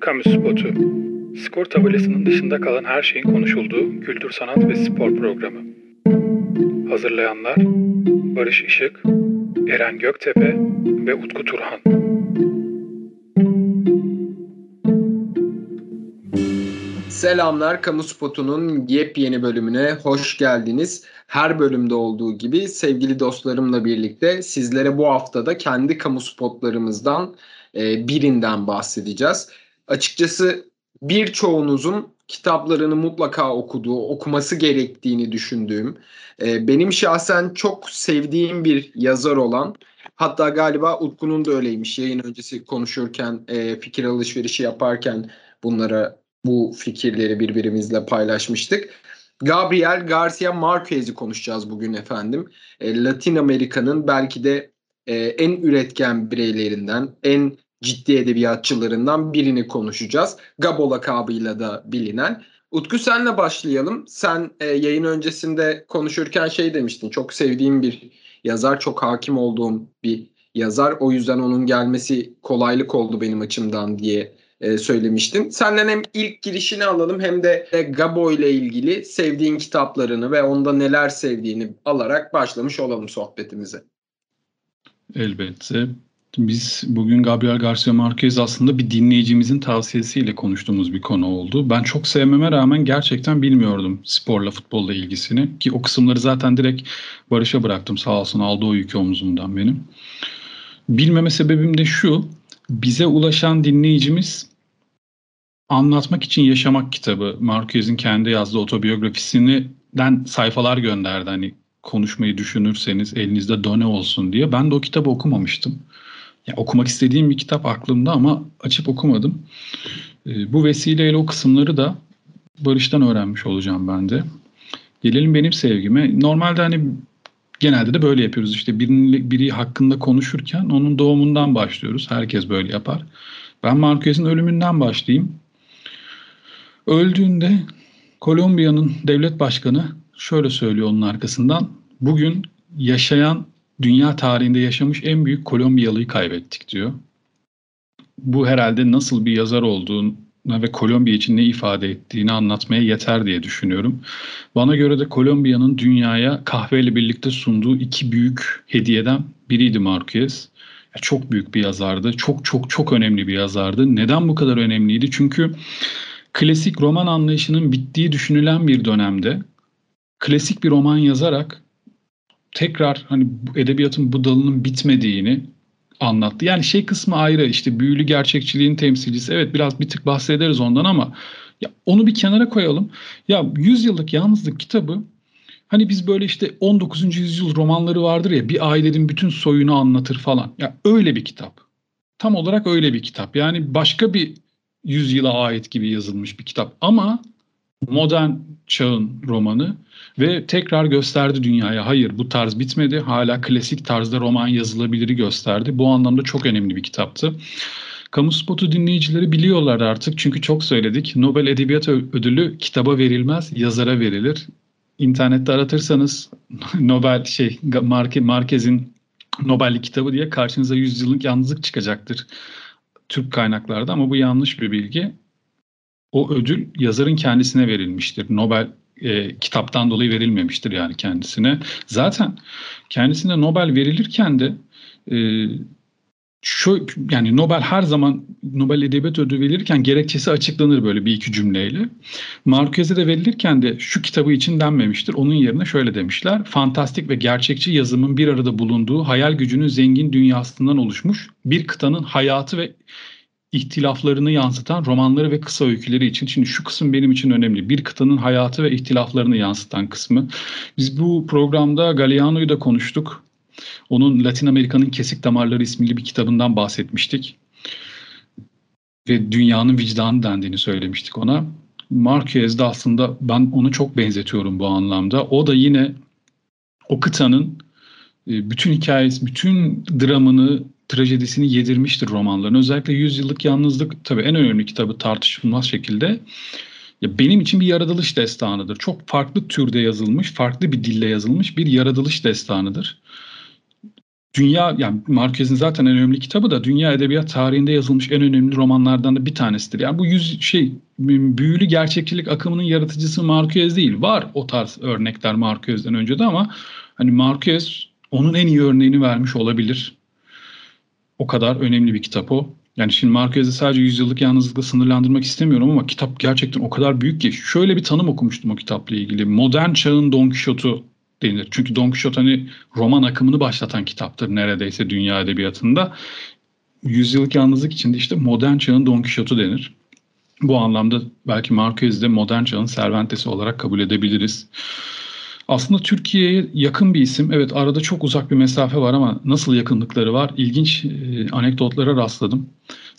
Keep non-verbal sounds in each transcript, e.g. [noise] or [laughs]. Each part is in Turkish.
Kamu Spotu. Skor tabelasının dışında kalan her şeyin konuşulduğu kültür, sanat ve spor programı. Hazırlayanlar Barış Işık, Eren Göktepe ve Utku Turhan. Selamlar Kamu Spotu'nun yepyeni bölümüne hoş geldiniz. Her bölümde olduğu gibi sevgili dostlarımla birlikte sizlere bu haftada kendi kamu spotlarımızdan e, birinden bahsedeceğiz. Açıkçası birçoğunuzun kitaplarını mutlaka okuduğu, okuması gerektiğini düşündüğüm, e, benim şahsen çok sevdiğim bir yazar olan, hatta galiba Utku'nun da öyleymiş yayın öncesi konuşurken, e, fikir alışverişi yaparken bunlara bu fikirleri birbirimizle paylaşmıştık. Gabriel Garcia Marquez'i konuşacağız bugün efendim. E, Latin Amerika'nın belki de en üretken bireylerinden, en ciddi edebiyatçılarından birini konuşacağız. Gabo lakabıyla da bilinen. Utku senle başlayalım. Sen e, yayın öncesinde konuşurken şey demiştin. Çok sevdiğim bir yazar, çok hakim olduğum bir yazar. O yüzden onun gelmesi kolaylık oldu benim açımdan diye e, söylemiştin. Senden hem ilk girişini alalım hem de Gabo ile ilgili sevdiğin kitaplarını ve onda neler sevdiğini alarak başlamış olalım sohbetimize. Elbette. Biz bugün Gabriel Garcia Marquez aslında bir dinleyicimizin tavsiyesiyle konuştuğumuz bir konu oldu. Ben çok sevmeme rağmen gerçekten bilmiyordum sporla futbolla ilgisini. Ki o kısımları zaten direkt Barış'a bıraktım sağ olsun aldı o yükü omzumdan benim. Bilmeme sebebim de şu. Bize ulaşan dinleyicimiz Anlatmak için Yaşamak kitabı Marquez'in kendi yazdığı otobiyografisinden sayfalar gönderdi. Hani konuşmayı düşünürseniz elinizde done olsun diye. Ben de o kitabı okumamıştım. Ya, okumak istediğim bir kitap aklımda ama açıp okumadım. E, bu vesileyle o kısımları da Barış'tan öğrenmiş olacağım ben de. Gelelim benim sevgime. Normalde hani genelde de böyle yapıyoruz. İşte biri, biri hakkında konuşurken onun doğumundan başlıyoruz. Herkes böyle yapar. Ben Marquez'in ölümünden başlayayım. Öldüğünde Kolombiya'nın devlet başkanı şöyle söylüyor onun arkasından. Bugün yaşayan dünya tarihinde yaşamış en büyük Kolombiyalıyı kaybettik diyor. Bu herhalde nasıl bir yazar olduğuna ve Kolombiya için ne ifade ettiğini anlatmaya yeter diye düşünüyorum. Bana göre de Kolombiya'nın dünyaya kahveyle birlikte sunduğu iki büyük hediyeden biriydi Marquez. Çok büyük bir yazardı. Çok çok çok önemli bir yazardı. Neden bu kadar önemliydi? Çünkü klasik roman anlayışının bittiği düşünülen bir dönemde klasik bir roman yazarak tekrar hani edebiyatın bu dalının bitmediğini anlattı. Yani şey kısmı ayrı işte büyülü gerçekçiliğin temsilcisi. Evet biraz bir tık bahsederiz ondan ama ya onu bir kenara koyalım. Ya 100 yıllık yalnızlık kitabı hani biz böyle işte 19. yüzyıl romanları vardır ya bir ailenin bütün soyunu anlatır falan. Ya öyle bir kitap. Tam olarak öyle bir kitap. Yani başka bir yüzyıla ait gibi yazılmış bir kitap ama modern çağın romanı ve tekrar gösterdi dünyaya hayır bu tarz bitmedi hala klasik tarzda roman yazılabiliri gösterdi. Bu anlamda çok önemli bir kitaptı. Kamu spotu dinleyicileri biliyorlar artık çünkü çok söyledik. Nobel Edebiyat Ödülü kitaba verilmez, yazara verilir. İnternette aratırsanız [laughs] Nobel şey Marke, Marquez'in Nobel'li kitabı diye karşınıza yüzyıllık yalnızlık çıkacaktır. Türk kaynaklarda ama bu yanlış bir bilgi. O ödül yazarın kendisine verilmiştir. Nobel e, kitaptan dolayı verilmemiştir yani kendisine. Zaten kendisine Nobel verilirken de e, şu yani Nobel her zaman Nobel Edebiyat Ödülü verilirken gerekçesi açıklanır böyle bir iki cümleyle. Marquez'e de verilirken de şu kitabı için denmemiştir. Onun yerine şöyle demişler. Fantastik ve gerçekçi yazımın bir arada bulunduğu hayal gücünün zengin dünyasından oluşmuş bir kıtanın hayatı ve ihtilaflarını yansıtan romanları ve kısa öyküleri için. Şimdi şu kısım benim için önemli. Bir kıtanın hayatı ve ihtilaflarını yansıtan kısmı. Biz bu programda Galeano'yu da konuştuk. Onun Latin Amerika'nın Kesik Damarları isimli bir kitabından bahsetmiştik. Ve dünyanın vicdanı dendiğini söylemiştik ona. Marquez de aslında ben onu çok benzetiyorum bu anlamda. O da yine o kıtanın e, bütün hikayesi, bütün dramını, trajedisini yedirmiştir romanların. Özellikle Yüzyıllık Yalnızlık tabii en önemli kitabı tartışılmaz şekilde. Ya benim için bir yaratılış destanıdır. Çok farklı türde yazılmış, farklı bir dille yazılmış bir yaratılış destanıdır dünya yani Marquez'in zaten en önemli kitabı da dünya edebiyat tarihinde yazılmış en önemli romanlardan da bir tanesidir. Yani bu yüz şey büyülü gerçekçilik akımının yaratıcısı Marquez değil. Var o tarz örnekler Marquez'den önce de ama hani Marquez onun en iyi örneğini vermiş olabilir. O kadar önemli bir kitap o. Yani şimdi Marquez'i sadece yüzyıllık yalnızlıkla sınırlandırmak istemiyorum ama kitap gerçekten o kadar büyük ki. Şöyle bir tanım okumuştum o kitapla ilgili. Modern çağın Don Quixote'u denir. Çünkü Don Quixote hani roman akımını başlatan kitaptır neredeyse dünya edebiyatında. Yüzyıllık yalnızlık içinde işte modern çağın Don Quixote'u denir. Bu anlamda belki Marquez'i de modern çağın Cervantes'i olarak kabul edebiliriz. Aslında Türkiye'ye yakın bir isim. Evet arada çok uzak bir mesafe var ama nasıl yakınlıkları var? İlginç e, anekdotlara rastladım.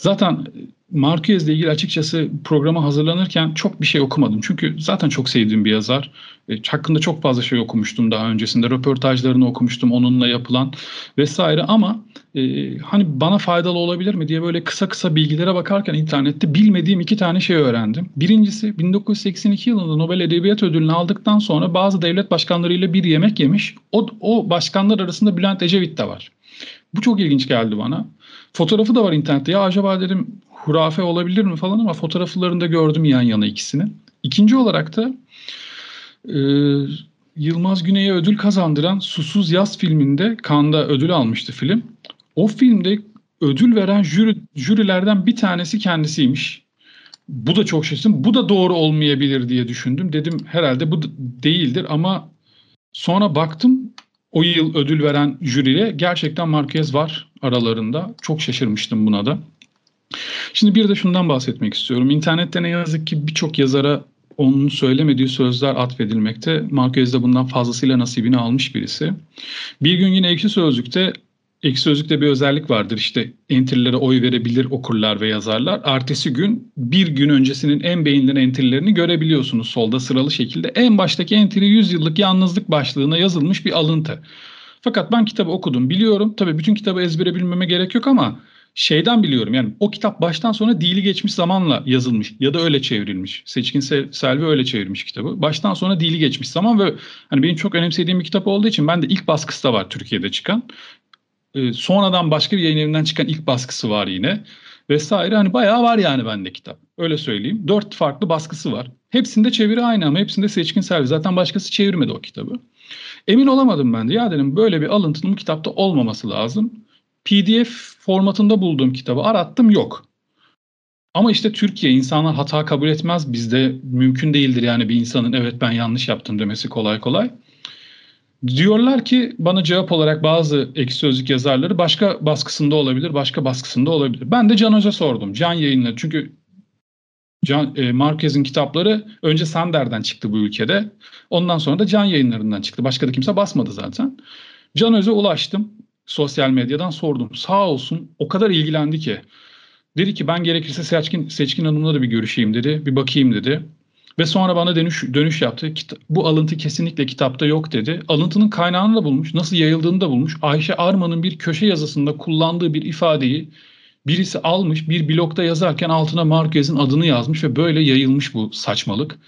Zaten Marquez ile ilgili açıkçası programa hazırlanırken çok bir şey okumadım. Çünkü zaten çok sevdiğim bir yazar. E, hakkında çok fazla şey okumuştum daha öncesinde. Röportajlarını okumuştum onunla yapılan vesaire ama e, hani bana faydalı olabilir mi diye böyle kısa kısa bilgilere bakarken internette bilmediğim iki tane şey öğrendim. Birincisi 1982 yılında Nobel Edebiyat Ödülünü aldıktan sonra bazı devlet başkanlarıyla bir yemek yemiş. O, o başkanlar arasında Bülent Ecevit de var. Bu çok ilginç geldi bana. Fotoğrafı da var internette. Ya acaba dedim hurafe olabilir mi falan ama fotoğraflarında gördüm yan yana ikisini. İkinci olarak da e, Yılmaz Güney'e ödül kazandıran Susuz Yaz filminde Cannes'da ödül almıştı film. O filmde ödül veren jüri, jürilerden bir tanesi kendisiymiş. Bu da çok şaşırdım. Bu da doğru olmayabilir diye düşündüm. Dedim herhalde bu değildir ama sonra baktım o yıl ödül veren jüriye gerçekten Marquez var aralarında. Çok şaşırmıştım buna da. Şimdi bir de şundan bahsetmek istiyorum. İnternette ne yazık ki birçok yazara onun söylemediği sözler atfedilmekte. Marquez de bundan fazlasıyla nasibini almış birisi. Bir gün yine Ekşi Sözlük'te Ekşi Sözlük'te bir özellik vardır. İşte entry'lere oy verebilir okurlar ve yazarlar. Ertesi gün bir gün öncesinin en beğenilen entry'lerini görebiliyorsunuz solda sıralı şekilde. En baştaki entry 100 yıllık yalnızlık başlığına yazılmış bir alıntı. Fakat ben kitabı okudum biliyorum. Tabii bütün kitabı ezbere bilmeme gerek yok ama şeyden biliyorum yani o kitap baştan sona dili geçmiş zamanla yazılmış ya da öyle çevrilmiş. Seçkin Selvi öyle çevirmiş kitabı. Baştan sona dili geçmiş zaman ve hani benim çok önemsediğim bir kitap olduğu için ben de ilk baskısı da var Türkiye'de çıkan. Ee, sonradan başka bir yayın evinden çıkan ilk baskısı var yine vesaire. Hani bayağı var yani bende kitap. Öyle söyleyeyim. Dört farklı baskısı var. Hepsinde çeviri aynı ama hepsinde Seçkin Selvi. Zaten başkası çevirmedi o kitabı. Emin olamadım ben de. Ya dedim böyle bir alıntının kitapta olmaması lazım. PDF formatında bulduğum kitabı arattım yok. Ama işte Türkiye insanlar hata kabul etmez. Bizde mümkün değildir yani bir insanın evet ben yanlış yaptım demesi kolay kolay. Diyorlar ki bana cevap olarak bazı ek sözlük yazarları başka baskısında olabilir, başka baskısında olabilir. Ben de Can Hoca sordum. Can yayınladı. Çünkü Can, e, Marquez'in kitapları önce Sander'den çıktı bu ülkede. Ondan sonra da Can yayınlarından çıktı. Başka da kimse basmadı zaten. Can Öz'e ulaştım sosyal medyadan sordum. Sağ olsun o kadar ilgilendi ki. Dedi ki ben gerekirse Seçkin, Seçkin Hanım'la da bir görüşeyim dedi. Bir bakayım dedi. Ve sonra bana dönüş, dönüş yaptı. Bu alıntı kesinlikle kitapta yok dedi. Alıntının kaynağını da bulmuş. Nasıl yayıldığını da bulmuş. Ayşe Arman'ın bir köşe yazısında kullandığı bir ifadeyi birisi almış. Bir blokta yazarken altına Marquez'in adını yazmış ve böyle yayılmış bu saçmalık.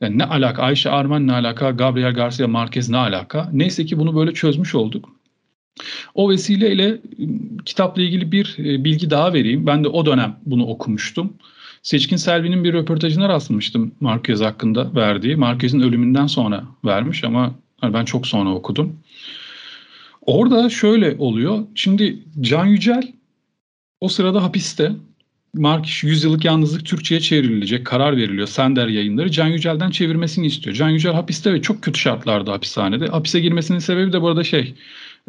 Yani ne alaka? Ayşe Arman ne alaka? Gabriel Garcia Marquez ne alaka? Neyse ki bunu böyle çözmüş olduk. O vesileyle ıı, kitapla ilgili bir ıı, bilgi daha vereyim. Ben de o dönem bunu okumuştum. Seçkin Selvi'nin bir röportajına rastlamıştım Marquez hakkında verdiği. Marquez'in ölümünden sonra vermiş ama hani ben çok sonra okudum. Orada şöyle oluyor. Şimdi Can Yücel o sırada hapiste. Mark Yüzyıllık Yalnızlık Türkçe'ye çevrilecek karar veriliyor. Sender yayınları Can Yücel'den çevirmesini istiyor. Can Yücel hapiste ve çok kötü şartlarda hapishanede. Hapise girmesinin sebebi de bu arada şey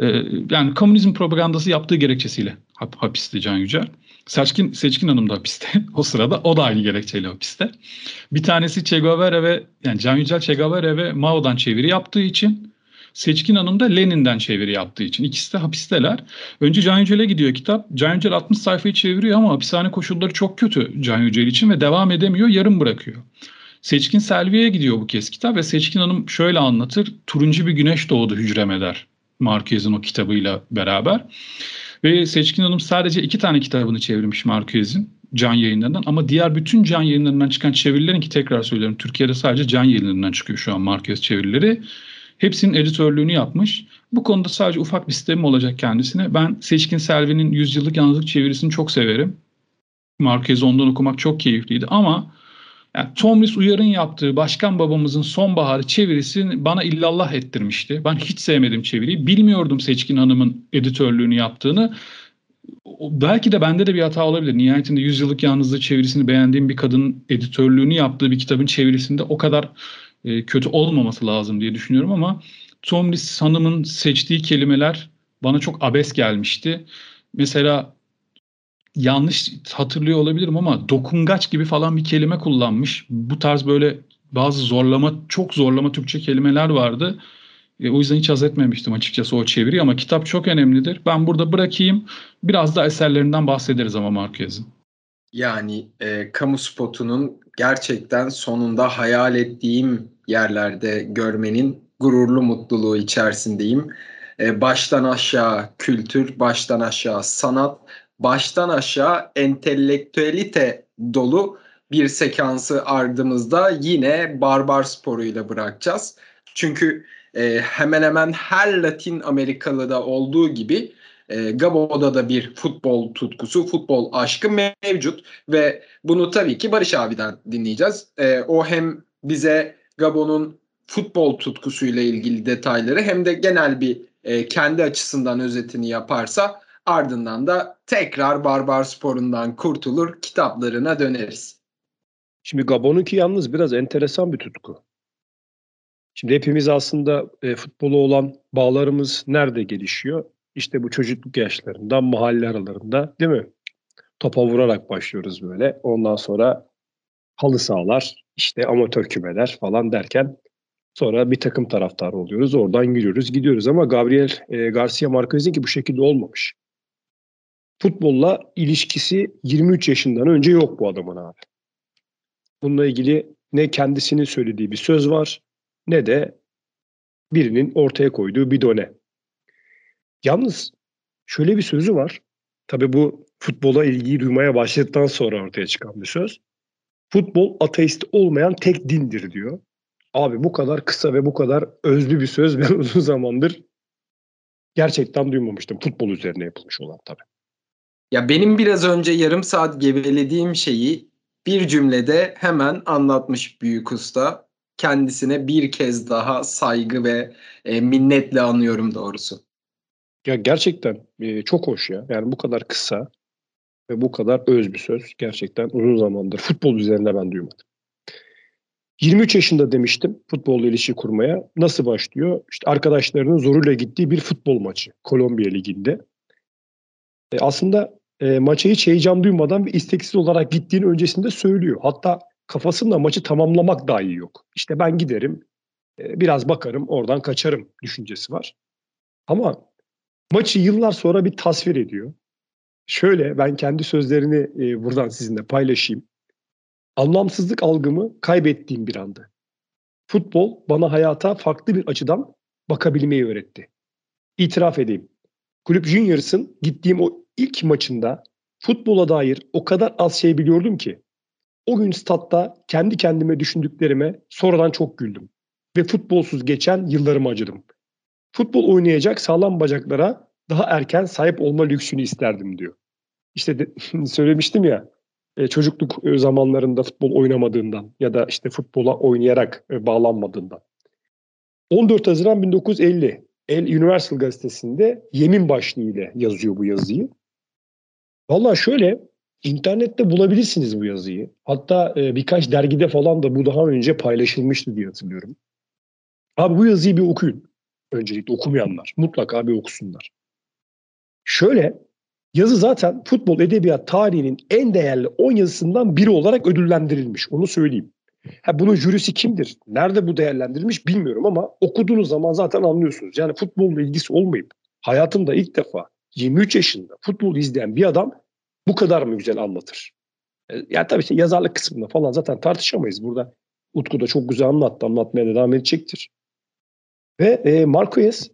ee, yani komünizm propagandası yaptığı gerekçesiyle hapiste Can Yücel. Seçkin, Seçkin Hanım da hapiste. [laughs] o sırada o da aynı gerekçeyle hapiste. Bir tanesi Che Guevara ve yani Can Yücel Che Guevara ve Mao'dan çeviri yaptığı için Seçkin Hanım da Lenin'den çeviri yaptığı için. ikisi de hapisteler. Önce Can Yücel'e gidiyor kitap. Can Yücel 60 sayfayı çeviriyor ama hapishane koşulları çok kötü Can Yücel için ve devam edemiyor, yarım bırakıyor. Seçkin Selvi'ye gidiyor bu kez kitap ve Seçkin Hanım şöyle anlatır. Turuncu bir güneş doğdu hücreme der. Marquez'in o kitabıyla beraber. Ve Seçkin Hanım sadece iki tane kitabını çevirmiş Marquez'in can yayınlarından ama diğer bütün can yayınlarından çıkan çevirilerin ki tekrar söylüyorum Türkiye'de sadece can yayınlarından çıkıyor şu an Marquez çevirileri. Hepsinin editörlüğünü yapmış. Bu konuda sadece ufak bir sistemim olacak kendisine. Ben Seçkin Selvi'nin Yüzyıllık Yalnızlık çevirisini çok severim. Marquez ondan okumak çok keyifliydi ama yani Tomris Uyar'ın yaptığı Başkan Babamızın Sonbaharı çevirisi bana illallah ettirmişti. Ben hiç sevmedim çeviriyi. Bilmiyordum Seçkin Hanım'ın editörlüğünü yaptığını. Belki de bende de bir hata olabilir. Nihayetinde Yüzyıllık Yalnızlığı çevirisini beğendiğim bir kadının editörlüğünü yaptığı bir kitabın çevirisinde o kadar e, kötü olmaması lazım diye düşünüyorum ama Tomris Hanım'ın seçtiği kelimeler bana çok abes gelmişti. Mesela yanlış hatırlıyor olabilirim ama dokungaç gibi falan bir kelime kullanmış. Bu tarz böyle bazı zorlama, çok zorlama Türkçe kelimeler vardı. E, o yüzden hiç haz etmemiştim açıkçası o çeviri ama kitap çok önemlidir. Ben burada bırakayım. Biraz da eserlerinden bahsederiz ama Marquez'in. Yani e, kamu spotunun gerçekten sonunda hayal ettiğim yerlerde görmenin gururlu mutluluğu içerisindeyim. E, baştan aşağı kültür, baştan aşağı sanat, baştan aşağı entelektüelite dolu bir sekansı ardımızda yine barbar sporuyla bırakacağız. Çünkü e, hemen hemen her Latin Amerikalı'da olduğu gibi e, Gabo'da da bir futbol tutkusu, futbol aşkı mevcut ve bunu tabii ki Barış abiden dinleyeceğiz. E, o hem bize Gabon'un futbol tutkusuyla ilgili detayları hem de genel bir e, kendi açısından özetini yaparsa ardından da tekrar barbar sporundan kurtulur kitaplarına döneriz. Şimdi Gabon'unki yalnız biraz enteresan bir tutku. Şimdi hepimiz aslında e, futbola olan bağlarımız nerede gelişiyor? İşte bu çocukluk yaşlarında, mahalle aralarında değil mi? Topa vurarak başlıyoruz böyle. Ondan sonra halı sahalar, işte amatör kümeler falan derken sonra bir takım taraftarı oluyoruz. Oradan yürüyoruz, gidiyoruz ama Gabriel e, Garcia Marquez'in ki bu şekilde olmamış. Futbolla ilişkisi 23 yaşından önce yok bu adamın abi. Bununla ilgili ne kendisinin söylediği bir söz var ne de birinin ortaya koyduğu bir done. Yalnız şöyle bir sözü var. Tabii bu futbola ilgiyi duymaya başladıktan sonra ortaya çıkan bir söz. Futbol ateist olmayan tek dindir diyor. Abi bu kadar kısa ve bu kadar özlü bir söz ben [laughs] uzun zamandır gerçekten duymamıştım. Futbol üzerine yapılmış olan tabii. Ya benim biraz önce yarım saat gevelediğim şeyi bir cümlede hemen anlatmış büyük usta. Kendisine bir kez daha saygı ve e, minnetle anıyorum doğrusu. Ya gerçekten e, çok hoş ya. Yani bu kadar kısa ve bu kadar öz bir söz gerçekten uzun zamandır futbol üzerinde ben duymadım. 23 yaşında demiştim futbolla ilişki kurmaya. Nasıl başlıyor? İşte arkadaşlarının zoruyla gittiği bir futbol maçı Kolombiya Ligi'nde. E, aslında e, maça hiç heyecan duymadan ve isteksiz olarak gittiğini öncesinde söylüyor. Hatta kafasında maçı tamamlamak dahi yok. İşte ben giderim, e, biraz bakarım, oradan kaçarım düşüncesi var. Ama maçı yıllar sonra bir tasvir ediyor. Şöyle ben kendi sözlerini e, buradan sizinle paylaşayım. Anlamsızlık algımı kaybettiğim bir andı. Futbol bana hayata farklı bir açıdan bakabilmeyi öğretti. İtiraf edeyim. Kulüp Juniors'ın gittiğim o ilk maçında futbola dair o kadar az şey biliyordum ki o gün statta kendi kendime düşündüklerime sonradan çok güldüm. Ve futbolsuz geçen yıllarımı acıdım. Futbol oynayacak sağlam bacaklara daha erken sahip olma lüksünü isterdim diyor. İşte de, [laughs] söylemiştim ya e, çocukluk e, zamanlarında futbol oynamadığından ya da işte futbola oynayarak e, bağlanmadığından. 14 Haziran 1950 El Universal gazetesinde yemin başlığıyla yazıyor bu yazıyı. Valla şöyle internette bulabilirsiniz bu yazıyı. Hatta e, birkaç dergide falan da bu daha önce paylaşılmıştı diye hatırlıyorum. Abi bu yazıyı bir okuyun. Öncelikle okumayanlar. Mutlaka bir okusunlar. Şöyle yazı zaten futbol edebiyat tarihinin en değerli 10 yazısından biri olarak ödüllendirilmiş. Onu söyleyeyim. Ha, bunun jürisi kimdir? Nerede bu değerlendirilmiş bilmiyorum ama okuduğunuz zaman zaten anlıyorsunuz. Yani futbolla ilgisi olmayıp hayatında ilk defa 23 yaşında futbol izleyen bir adam bu kadar mı güzel anlatır? E, yani tabii işte yazarlık kısmında falan zaten tartışamayız. Burada Utku da çok güzel anlattı. Anlatmaya devam edecektir. Ve e, Marquez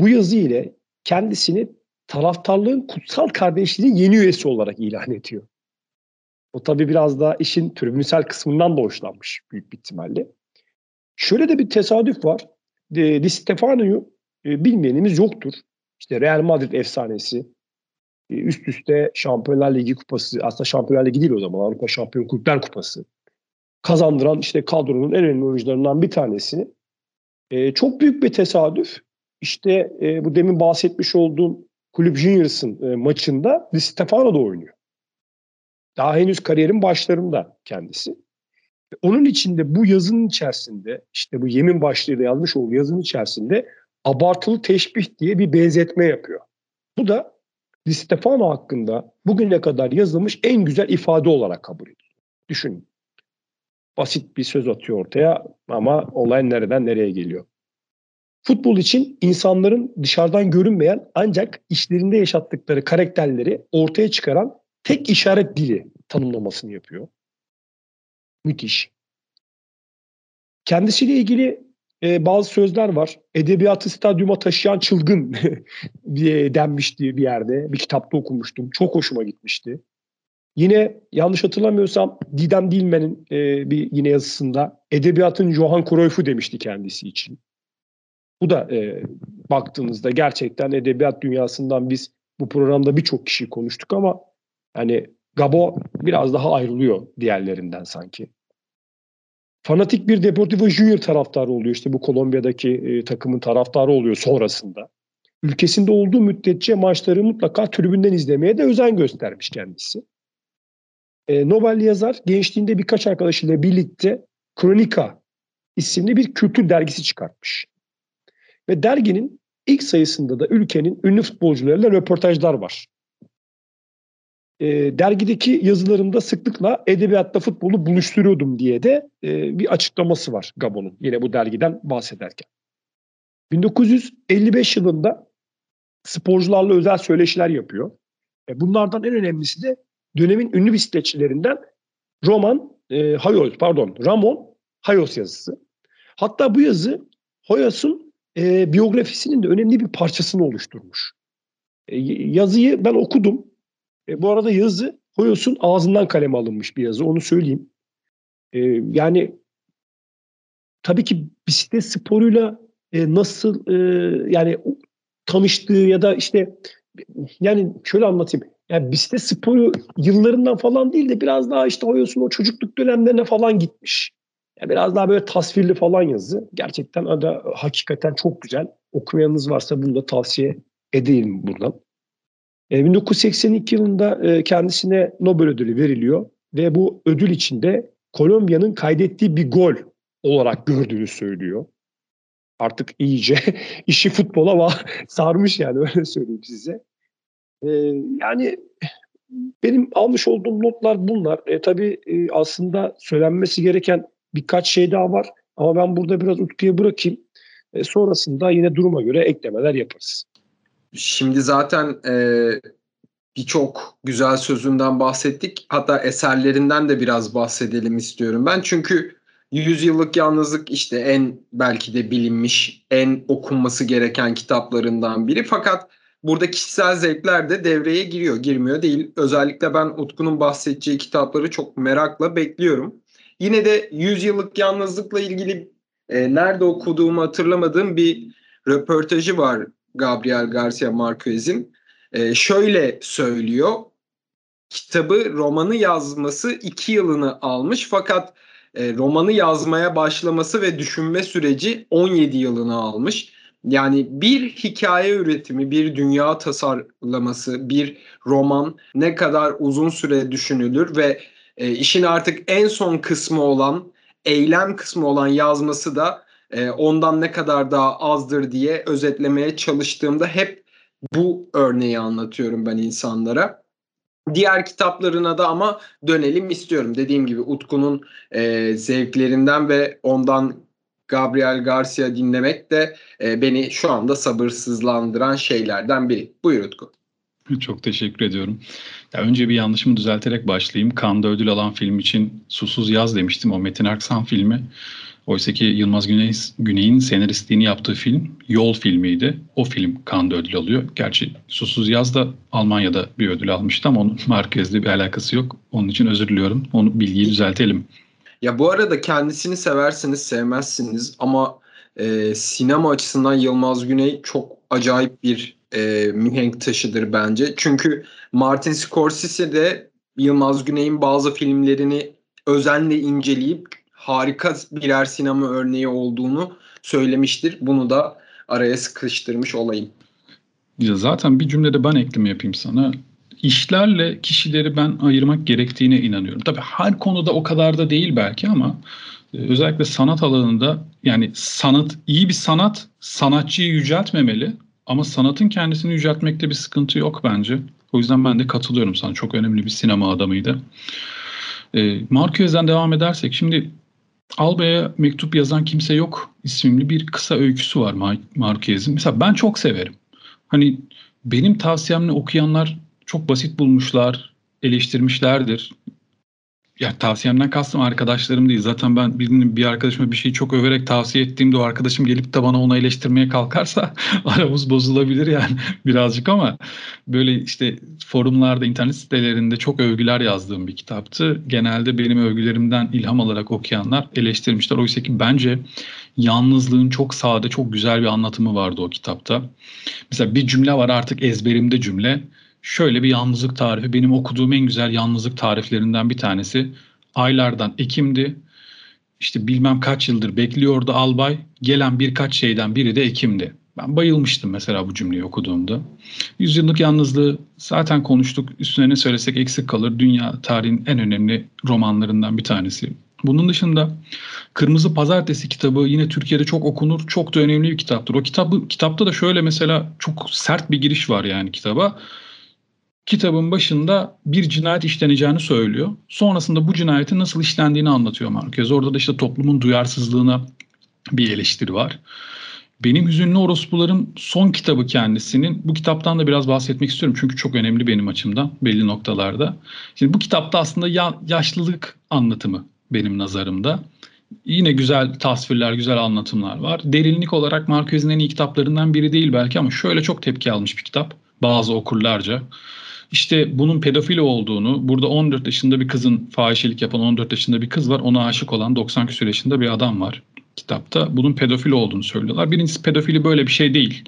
bu yazı ile kendisini taraftarlığın kutsal kardeşliğinin yeni üyesi olarak ilan ediyor. O tabii biraz da işin tribünsel kısmından da hoşlanmış büyük bir ihtimalle. Şöyle de bir tesadüf var. Di Stefano'yu e, bilmeyenimiz yoktur. İşte Real Madrid efsanesi, e, üst üste Şampiyonlar Ligi kupası, aslında Şampiyonlar Ligi değil o zaman Avrupa Şampiyon Kulüpler Kupası kazandıran işte kadronun en önemli oyuncularından bir tanesi. E, çok büyük bir tesadüf. İşte e, bu demin bahsetmiş olduğum Kulüp Juniors'ın e, maçında Di Stefano da oynuyor. Daha henüz kariyerin başlarında kendisi. Onun içinde bu yazının içerisinde işte bu yemin başlığıyla yazmış olduğu yazının içerisinde abartılı teşbih diye bir benzetme yapıyor. Bu da Di Stefano hakkında bugüne kadar yazılmış en güzel ifade olarak kabul ediliyor. Düşünün. Basit bir söz atıyor ortaya ama olay nereden nereye geliyor. Futbol için insanların dışarıdan görünmeyen ancak işlerinde yaşattıkları karakterleri ortaya çıkaran tek işaret dili tanımlamasını yapıyor. Müthiş. Kendisiyle ilgili e, bazı sözler var. Edebiyatı stadyuma taşıyan çılgın [laughs] denmişti bir yerde. Bir kitapta okumuştum. Çok hoşuma gitmişti. Yine yanlış hatırlamıyorsam Didem Dilmen'in e, bir yine yazısında edebiyatın Johan Cruyff'u demişti kendisi için. Bu da e, baktığınızda gerçekten edebiyat dünyasından biz bu programda birçok kişi konuştuk ama hani Gabo biraz daha ayrılıyor diğerlerinden sanki. Fanatik bir Deportivo Junior taraftarı oluyor işte bu Kolombiya'daki e, takımın taraftarı oluyor sonrasında. Ülkesinde olduğu müddetçe maçları mutlaka tribünden izlemeye de özen göstermiş kendisi. E, Nobel yazar gençliğinde birkaç arkadaşıyla birlikte Kronika isimli bir kültür dergisi çıkartmış. Ve derginin ilk sayısında da ülkenin ünlü futbolcularıyla röportajlar var. E, dergideki yazılarımda sıklıkla edebiyatta futbolu buluşturuyordum diye de e, bir açıklaması var Gabon'un yine bu dergiden bahsederken. 1955 yılında sporcularla özel söyleşiler yapıyor. E, bunlardan en önemlisi de dönemin ünlü bisikletçilerinden Roman e, Hayos, pardon Ramon Hayos yazısı. Hatta bu yazı Hoyos'un e, biyografisinin de önemli bir parçasını oluşturmuş. E, yazıyı ben okudum. E, bu arada yazı Hoyos'un ağzından kaleme alınmış bir yazı onu söyleyeyim. E, yani tabii ki bisiklet sporuyla e, nasıl e, yani tanıştığı ya da işte yani şöyle anlatayım. Yani bisiklet sporu yıllarından falan değil de biraz daha işte Hoyos'un o çocukluk dönemlerine falan gitmiş. Yani biraz daha böyle tasvirli falan yazı. Gerçekten da hakikaten çok güzel. Okumayanınız varsa bunu da tavsiye edeyim buradan. E, 1982 yılında e, kendisine Nobel ödülü veriliyor ve bu ödül içinde Kolombiya'nın kaydettiği bir gol olarak gördüğünü söylüyor. Artık iyice [laughs] işi futbola [laughs] sarmış yani öyle söyleyeyim size. E, yani benim almış olduğum notlar bunlar. E, tabii e, aslında söylenmesi gereken birkaç şey daha var. Ama ben burada biraz Utku'ya bırakayım. E, sonrasında yine duruma göre eklemeler yaparız. Şimdi zaten e, birçok güzel sözünden bahsettik. Hatta eserlerinden de biraz bahsedelim istiyorum ben. Çünkü Yüzyıllık Yalnızlık işte en belki de bilinmiş, en okunması gereken kitaplarından biri. Fakat burada kişisel zevkler de devreye giriyor, girmiyor değil. Özellikle ben Utku'nun bahsedeceği kitapları çok merakla bekliyorum. Yine de Yüzyıllık Yalnızlık'la ilgili e, nerede okuduğumu hatırlamadığım bir röportajı var Gabriel Garcia Marquez'in. E, şöyle söylüyor. Kitabı, romanı yazması iki yılını almış fakat e, romanı yazmaya başlaması ve düşünme süreci 17 yılını almış. Yani bir hikaye üretimi, bir dünya tasarlaması, bir roman ne kadar uzun süre düşünülür ve e, işin artık en son kısmı olan, eylem kısmı olan yazması da e, ondan ne kadar daha azdır diye özetlemeye çalıştığımda hep bu örneği anlatıyorum ben insanlara. Diğer kitaplarına da ama dönelim istiyorum. Dediğim gibi Utku'nun e, zevklerinden ve ondan Gabriel Garcia dinlemek de e, beni şu anda sabırsızlandıran şeylerden biri. Buyur Utku. Çok teşekkür ediyorum. Ya önce bir yanlışımı düzelterek başlayayım. Cannes'da ödül alan film için Susuz Yaz demiştim. O Metin Aksan filmi. Oysa ki Yılmaz Güney, Güney'in senaristliğini yaptığı film Yol filmiydi. O film Cannes'da ödül alıyor. Gerçi Susuz Yaz da Almanya'da bir ödül almıştı ama onun [laughs] merkezli bir alakası yok. Onun için özür diliyorum. Onu bilgiyi düzeltelim. Ya bu arada kendisini seversiniz, sevmezsiniz ama e, sinema açısından Yılmaz Güney çok acayip bir e, mihenk taşıdır bence. Çünkü Martin Scorsese de Yılmaz Güney'in bazı filmlerini özenle inceleyip harika birer sinema örneği olduğunu söylemiştir. Bunu da araya sıkıştırmış olayım. Ya zaten bir cümlede ben ekleme yapayım sana. İşlerle kişileri ben ayırmak gerektiğine inanıyorum. Tabii her konuda o kadar da değil belki ama e, özellikle sanat alanında yani sanat iyi bir sanat sanatçıyı yüceltmemeli ama sanatın kendisini yüceltmekte bir sıkıntı yok bence. O yüzden ben de katılıyorum sana. Çok önemli bir sinema adamıydı. E, Marquez'den devam edersek şimdi Alba'ya mektup yazan kimse yok isimli bir kısa öyküsü var Marquez'in. Mesela ben çok severim. Hani benim tavsiyemle okuyanlar çok basit bulmuşlar, eleştirmişlerdir ya tavsiyemden kastım arkadaşlarım değil. Zaten ben birinin bir arkadaşıma bir şeyi çok överek tavsiye ettiğimde o arkadaşım gelip de bana onu eleştirmeye kalkarsa [laughs] aramız bozulabilir yani [laughs] birazcık ama böyle işte forumlarda, internet sitelerinde çok övgüler yazdığım bir kitaptı. Genelde benim övgülerimden ilham alarak okuyanlar eleştirmişler. Oysa ki bence yalnızlığın çok sade, çok güzel bir anlatımı vardı o kitapta. Mesela bir cümle var artık ezberimde cümle şöyle bir yalnızlık tarifi. Benim okuduğum en güzel yalnızlık tariflerinden bir tanesi. Aylardan Ekim'di. İşte bilmem kaç yıldır bekliyordu albay. Gelen birkaç şeyden biri de Ekim'di. Ben bayılmıştım mesela bu cümleyi okuduğumda. Yüzyıllık yalnızlığı zaten konuştuk. Üstüne ne söylesek eksik kalır. Dünya tarihin en önemli romanlarından bir tanesi. Bunun dışında Kırmızı Pazartesi kitabı yine Türkiye'de çok okunur. Çok da önemli bir kitaptır. O kitabı kitapta da şöyle mesela çok sert bir giriş var yani kitaba kitabın başında bir cinayet işleneceğini söylüyor. Sonrasında bu cinayetin nasıl işlendiğini anlatıyor Marquez. Orada da işte toplumun duyarsızlığına bir eleştiri var. Benim Hüzünlü Orospularım son kitabı kendisinin. Bu kitaptan da biraz bahsetmek istiyorum. Çünkü çok önemli benim açımdan belli noktalarda. Şimdi bu kitapta aslında ya, yaşlılık anlatımı benim nazarımda. Yine güzel tasvirler, güzel anlatımlar var. Derinlik olarak Marquez'in en iyi kitaplarından biri değil belki ama şöyle çok tepki almış bir kitap. Bazı okurlarca. İşte bunun pedofili olduğunu, burada 14 yaşında bir kızın fahişelik yapan 14 yaşında bir kız var. Ona aşık olan 90 küsur yaşında bir adam var kitapta. Bunun pedofili olduğunu söylüyorlar. Birincisi pedofili böyle bir şey değil.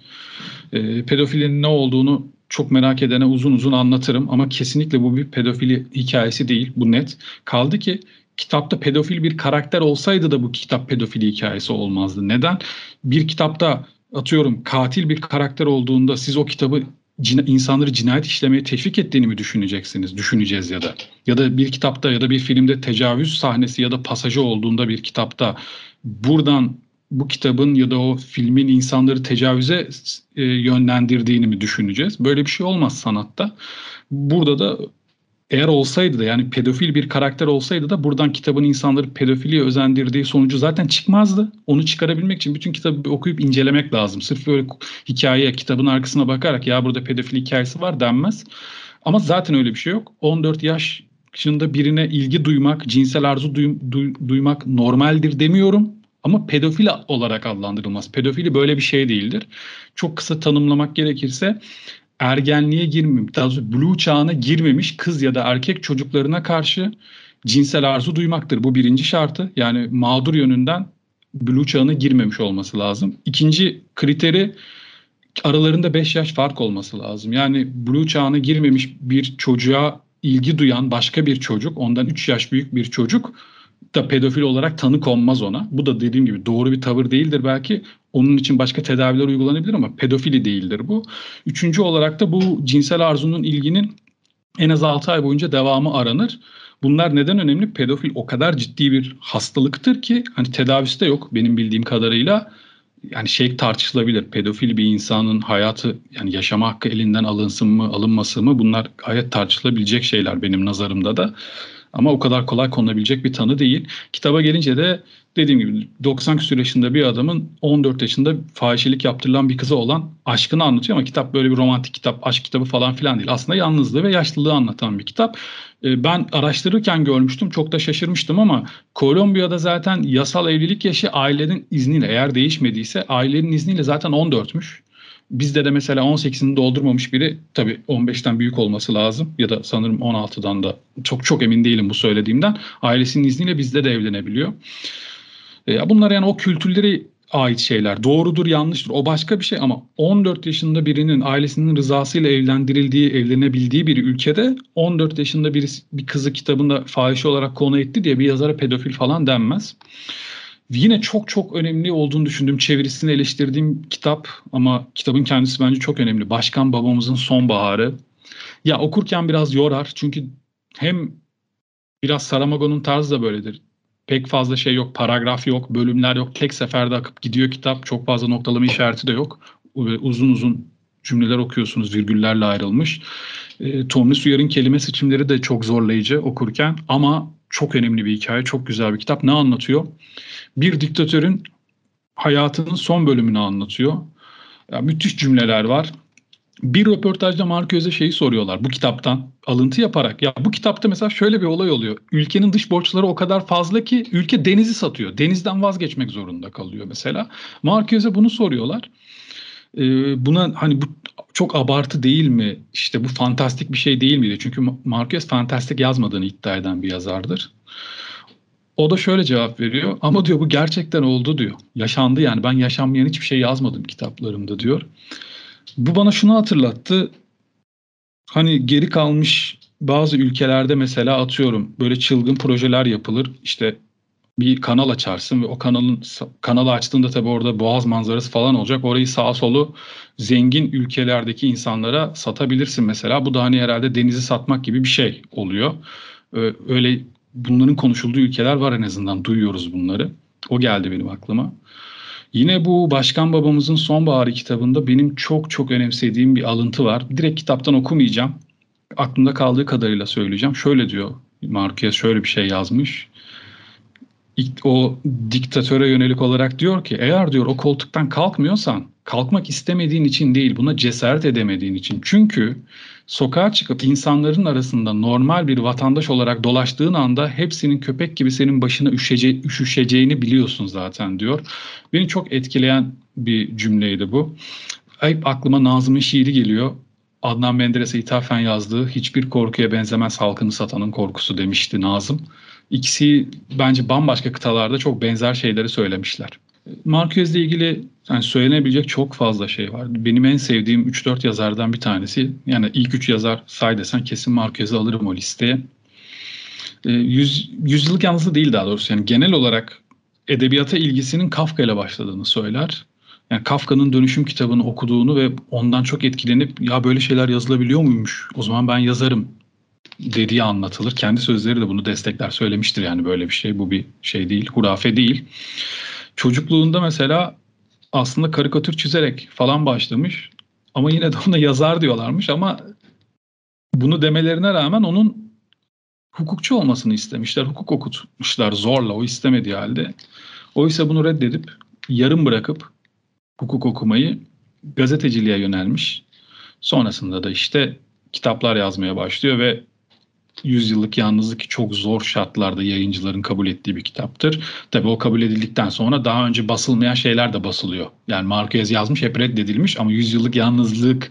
E, pedofilinin ne olduğunu çok merak edene uzun uzun anlatırım ama kesinlikle bu bir pedofili hikayesi değil. Bu net. Kaldı ki kitapta pedofil bir karakter olsaydı da bu kitap pedofili hikayesi olmazdı. Neden? Bir kitapta atıyorum katil bir karakter olduğunda siz o kitabı cina, insanları cinayet işlemeye teşvik ettiğini mi düşüneceksiniz? Düşüneceğiz ya da. Ya da bir kitapta ya da bir filmde tecavüz sahnesi ya da pasajı olduğunda bir kitapta buradan bu kitabın ya da o filmin insanları tecavüze e, yönlendirdiğini mi düşüneceğiz? Böyle bir şey olmaz sanatta. Burada da eğer olsaydı da yani pedofil bir karakter olsaydı da buradan kitabın insanları pedofiliye özendirdiği sonucu zaten çıkmazdı. Onu çıkarabilmek için bütün kitabı okuyup incelemek lazım. Sırf böyle hikayeye, kitabın arkasına bakarak ya burada pedofil hikayesi var denmez. Ama zaten öyle bir şey yok. 14 yaş yaşında birine ilgi duymak, cinsel arzu duy, duy, duymak normaldir demiyorum. Ama pedofil olarak adlandırılmaz. Pedofili böyle bir şey değildir. Çok kısa tanımlamak gerekirse ergenliğe girmemiş, daha doğrusu blue çağına girmemiş kız ya da erkek çocuklarına karşı cinsel arzu duymaktır. Bu birinci şartı. Yani mağdur yönünden blue çağına girmemiş olması lazım. İkinci kriteri aralarında 5 yaş fark olması lazım. Yani blue çağına girmemiş bir çocuğa ilgi duyan başka bir çocuk, ondan 3 yaş büyük bir çocuk da pedofil olarak tanı konmaz ona. Bu da dediğim gibi doğru bir tavır değildir belki. Onun için başka tedaviler uygulanabilir ama pedofili değildir bu. Üçüncü olarak da bu cinsel arzunun ilginin en az 6 ay boyunca devamı aranır. Bunlar neden önemli? Pedofil o kadar ciddi bir hastalıktır ki hani tedavisi de yok benim bildiğim kadarıyla. Yani şey tartışılabilir. Pedofil bir insanın hayatı yani yaşama hakkı elinden alınsın mı, alınması mı bunlar gayet tartışılabilecek şeyler benim nazarımda da. Ama o kadar kolay konulabilecek bir tanı değil. Kitaba gelince de dediğim gibi 90 küsur yaşında bir adamın 14 yaşında fahişelik yaptırılan bir kıza olan aşkını anlatıyor ama kitap böyle bir romantik kitap, aşk kitabı falan filan değil. Aslında yalnızlığı ve yaşlılığı anlatan bir kitap. Ee, ben araştırırken görmüştüm. Çok da şaşırmıştım ama Kolombiya'da zaten yasal evlilik yaşı ailenin izniyle eğer değişmediyse ailenin izniyle zaten 14'müş. Bizde de mesela 18'ini doldurmamış biri tabii 15'ten büyük olması lazım ya da sanırım 16'dan da çok çok emin değilim bu söylediğimden. Ailesinin izniyle bizde de evlenebiliyor. E, bunlar yani o kültürleri ait şeyler. Doğrudur, yanlıştır. O başka bir şey ama 14 yaşında birinin ailesinin rızasıyla evlendirildiği, evlenebildiği bir ülkede 14 yaşında bir, bir kızı kitabında fahişe olarak konu etti diye bir yazara pedofil falan denmez. Yine çok çok önemli olduğunu düşündüğüm, çevirisini eleştirdiğim kitap ama kitabın kendisi bence çok önemli. Başkan Babamızın Sonbaharı. Ya okurken biraz yorar çünkü hem biraz Saramago'nun tarzı da böyledir pek fazla şey yok, paragraf yok, bölümler yok. Tek seferde akıp gidiyor kitap. Çok fazla noktalama işareti de yok. Uzun uzun cümleler okuyorsunuz virgüllerle ayrılmış. E, Tomris Suyar'ın kelime seçimleri de çok zorlayıcı okurken ama çok önemli bir hikaye, çok güzel bir kitap. Ne anlatıyor? Bir diktatörün hayatının son bölümünü anlatıyor. Ya, müthiş cümleler var bir röportajda Marquez'e şeyi soruyorlar bu kitaptan alıntı yaparak. Ya bu kitapta mesela şöyle bir olay oluyor. Ülkenin dış borçları o kadar fazla ki ülke denizi satıyor. Denizden vazgeçmek zorunda kalıyor mesela. Marquez'e bunu soruyorlar. Ee, buna hani bu çok abartı değil mi? İşte bu fantastik bir şey değil miydi? Çünkü Marquez fantastik yazmadığını iddia eden bir yazardır. O da şöyle cevap veriyor. Ama diyor bu gerçekten oldu diyor. Yaşandı yani ben yaşanmayan hiçbir şey yazmadım kitaplarımda diyor. Bu bana şunu hatırlattı. Hani geri kalmış bazı ülkelerde mesela atıyorum böyle çılgın projeler yapılır. İşte bir kanal açarsın ve o kanalın kanalı açtığında tabii orada boğaz manzarası falan olacak. Orayı sağa solu zengin ülkelerdeki insanlara satabilirsin mesela. Bu da hani herhalde denizi satmak gibi bir şey oluyor. Öyle bunların konuşulduğu ülkeler var en azından duyuyoruz bunları. O geldi benim aklıma. Yine bu Başkan Babamızın Sonbaharı kitabında benim çok çok önemsediğim bir alıntı var. Direkt kitaptan okumayacağım. Aklımda kaldığı kadarıyla söyleyeceğim. Şöyle diyor Marquez şöyle bir şey yazmış. O diktatöre yönelik olarak diyor ki eğer diyor o koltuktan kalkmıyorsan kalkmak istemediğin için değil buna cesaret edemediğin için. Çünkü sokağa çıkıp insanların arasında normal bir vatandaş olarak dolaştığın anda hepsinin köpek gibi senin başına üşece, üşüşeceğini biliyorsun zaten diyor. Beni çok etkileyen bir cümleydi bu. Hep aklıma Nazım'ın şiiri geliyor. Adnan Menderes'e ithafen yazdığı hiçbir korkuya benzemez halkını satanın korkusu demişti Nazım. İkisi bence bambaşka kıtalarda çok benzer şeyleri söylemişler. Marquez'le ilgili yani söylenebilecek çok fazla şey var. Benim en sevdiğim 3-4 yazardan bir tanesi. Yani ilk 3 yazar say desen kesin Marquez'i alırım o listeye. E, yüz, yüzyıllık yalnızı değil daha doğrusu. Yani genel olarak edebiyata ilgisinin Kafka ile başladığını söyler. Yani Kafka'nın dönüşüm kitabını okuduğunu ve ondan çok etkilenip ya böyle şeyler yazılabiliyor muymuş? O zaman ben yazarım dediği anlatılır. Kendi sözleri de bunu destekler söylemiştir yani böyle bir şey. Bu bir şey değil, hurafe değil. Çocukluğunda mesela aslında karikatür çizerek falan başlamış. Ama yine de ona yazar diyorlarmış ama bunu demelerine rağmen onun hukukçu olmasını istemişler. Hukuk okutmuşlar zorla o istemediği halde. Oysa bunu reddedip yarım bırakıp hukuk okumayı gazeteciliğe yönelmiş. Sonrasında da işte kitaplar yazmaya başlıyor ve Yüzyıllık Yalnızlık çok zor şartlarda yayıncıların kabul ettiği bir kitaptır. Tabii o kabul edildikten sonra daha önce basılmayan şeyler de basılıyor. Yani Marquez yazmış hep reddedilmiş ama Yüzyıllık Yalnızlık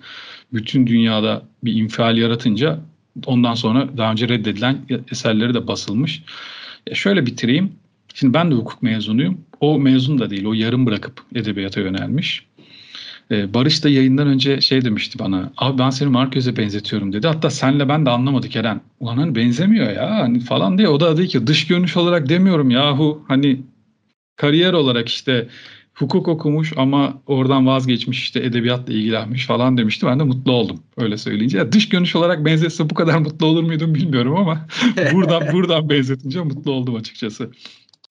bütün dünyada bir infial yaratınca ondan sonra daha önce reddedilen eserleri de basılmış. Ya şöyle bitireyim. Şimdi ben de hukuk mezunuyum. O mezun da değil. O yarım bırakıp edebiyata yönelmiş. Ee, Barış da yayından önce şey demişti bana. Abi ben seni Marquez'e benzetiyorum dedi. Hatta senle ben de anlamadık Eren. Ulan hani benzemiyor ya hani falan diye. O da dedi ki dış görünüş olarak demiyorum yahu. Hani kariyer olarak işte hukuk okumuş ama oradan vazgeçmiş işte edebiyatla ilgilenmiş falan demişti. Ben de mutlu oldum öyle söyleyince. Ya dış görünüş olarak benzetse bu kadar mutlu olur muydum bilmiyorum ama [laughs] buradan buradan benzetince mutlu oldum açıkçası.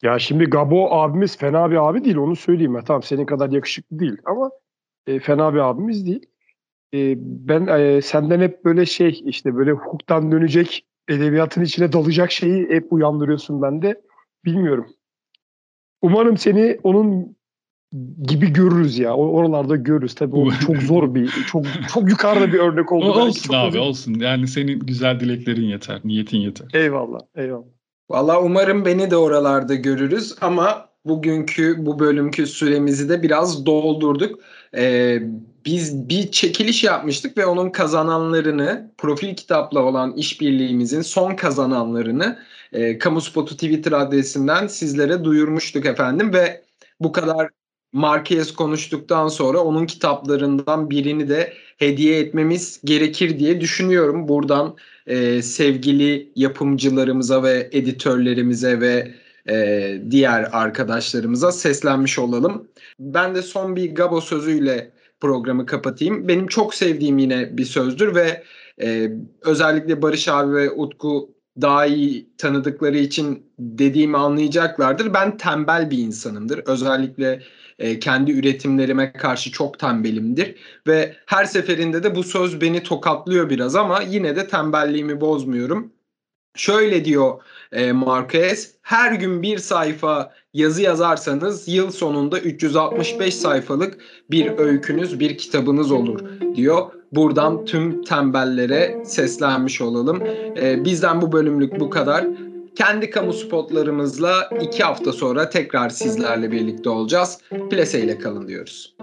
Ya şimdi Gabo abimiz fena bir abi değil onu söyleyeyim. Ya. Tamam senin kadar yakışıklı değil ama e, fena bir abimiz değil. E, ben e, senden hep böyle şey işte böyle hukuktan dönecek edebiyatın içine dalacak şeyi hep uyandırıyorsun bende. Bilmiyorum. Umarım seni onun gibi görürüz ya. Oralarda görürüz. Tabii o çok zor bir, çok çok yukarıda bir örnek oldu. olsun abi uzun. olsun. Yani senin güzel dileklerin yeter, niyetin yeter. Eyvallah, eyvallah. Valla umarım beni de oralarda görürüz ama bugünkü bu bölümkü süremizi de biraz doldurduk. Ee, biz bir çekiliş yapmıştık ve onun kazananlarını profil kitapla olan işbirliğimizin son kazananlarını e, Kamu Spotu Twitter adresinden sizlere duyurmuştuk efendim ve bu kadar Marquez konuştuktan sonra onun kitaplarından birini de hediye etmemiz gerekir diye düşünüyorum. Buradan e, sevgili yapımcılarımıza ve editörlerimize ve e, diğer arkadaşlarımıza seslenmiş olalım. Ben de son bir Gabo sözüyle programı kapatayım. Benim çok sevdiğim yine bir sözdür ve e, özellikle Barış abi ve Utku daha iyi tanıdıkları için dediğimi anlayacaklardır. Ben tembel bir insanımdır. Özellikle e, kendi üretimlerime karşı çok tembelimdir ve her seferinde de bu söz beni tokatlıyor biraz ama yine de tembelliğimi bozmuyorum. Şöyle diyor e, Marquez, her gün bir sayfa yazı yazarsanız yıl sonunda 365 sayfalık bir öykünüz, bir kitabınız olur diyor. Buradan tüm tembellere seslenmiş olalım. E, bizden bu bölümlük bu kadar. Kendi kamu spotlarımızla iki hafta sonra tekrar sizlerle birlikte olacağız. Plase ile kalın diyoruz.